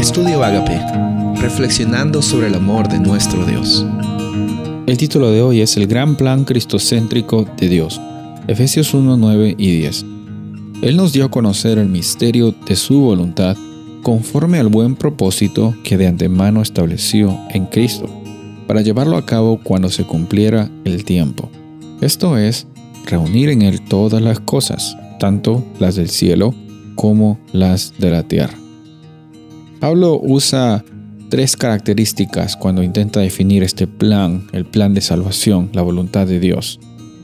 Estudio Agape, reflexionando sobre el amor de nuestro Dios. El título de hoy es El gran plan cristocéntrico de Dios, Efesios 1, 9 y 10. Él nos dio a conocer el misterio de su voluntad conforme al buen propósito que de antemano estableció en Cristo, para llevarlo a cabo cuando se cumpliera el tiempo. Esto es, reunir en Él todas las cosas, tanto las del cielo como las de la tierra. Pablo usa tres características cuando intenta definir este plan, el plan de salvación, la voluntad de Dios.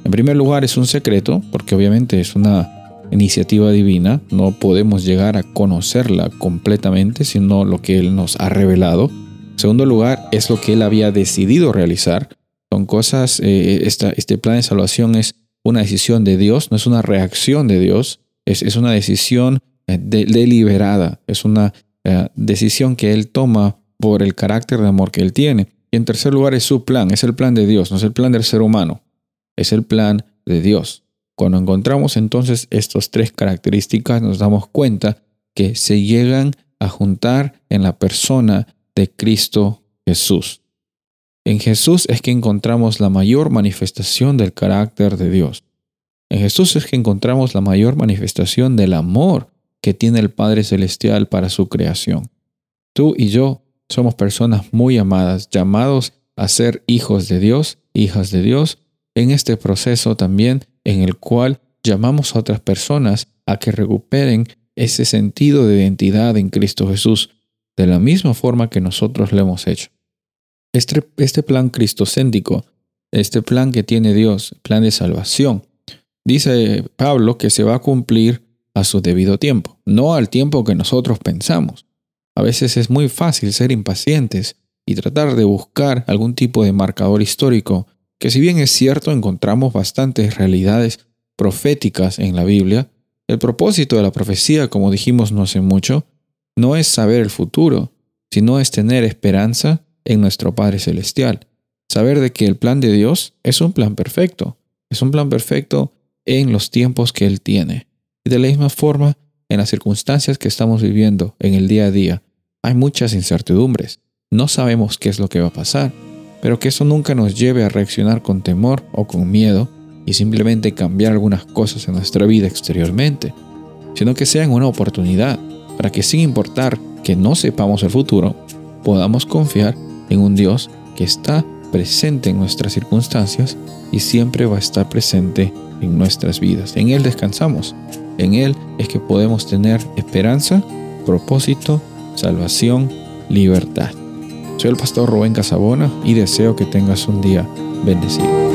En primer lugar es un secreto, porque obviamente es una iniciativa divina, no podemos llegar a conocerla completamente, sino lo que Él nos ha revelado. En segundo lugar, es lo que Él había decidido realizar. Son cosas, eh, este plan de salvación es una decisión de Dios, no es una reacción de Dios, es, una decisión eh, deliberada, es una eh, decisión que Él toma por el carácter de amor que Él tiene. Y en tercer lugar es su plan, es el plan de Dios, no es el plan del ser humano, es el plan de Dios. Cuando encontramos entonces estas tres características nos damos cuenta que se llegan a juntar en la persona de Cristo Jesús. En Jesús es que encontramos la mayor manifestación del carácter de Dios. En Jesús es que encontramos la mayor manifestación del amor que tiene el Padre Celestial para su creación. Tú y yo somos personas muy amadas, llamados a ser hijos de Dios, hijas de Dios, en este proceso también en el cual llamamos a otras personas a que recuperen ese sentido de identidad en Cristo Jesús, de la misma forma que nosotros lo hemos hecho. Este, este, plan cristocéntrico, este plan que tiene Dios, plan de salvación, dice Pablo que se va a cumplir a su debido tiempo, no al tiempo que nosotros pensamos. A veces es muy fácil ser impacientes y tratar de buscar algún tipo de marcador histórico, que si bien es cierto encontramos bastantes realidades proféticas en la Biblia, el propósito de la profecía, como dijimos no hace mucho, no es saber el futuro, sino es tener esperanza en nuestro Padre Celestial. Saber de que el plan de Dios es un plan perfecto. Es un plan perfecto en los tiempos que Él tiene. Y de la misma forma, en las circunstancias que estamos viviendo en el día a día, hay muchas incertidumbres. No sabemos qué es lo que va a pasar, pero que eso nunca nos lleve a reaccionar con temor o con miedo y simplemente cambiar algunas cosas en nuestra vida exteriormente, sino que sean una oportunidad para que sin importar que no sepamos el futuro, podamos confiar en un Dios que está presente en nuestras circunstancias y siempre va a estar presente en nuestras vidas. En Él descansamos. En Él es que podemos tener esperanza, propósito, salvación, libertad. Soy el pastor Rubén Casabona y deseo que tengas un día bendecido.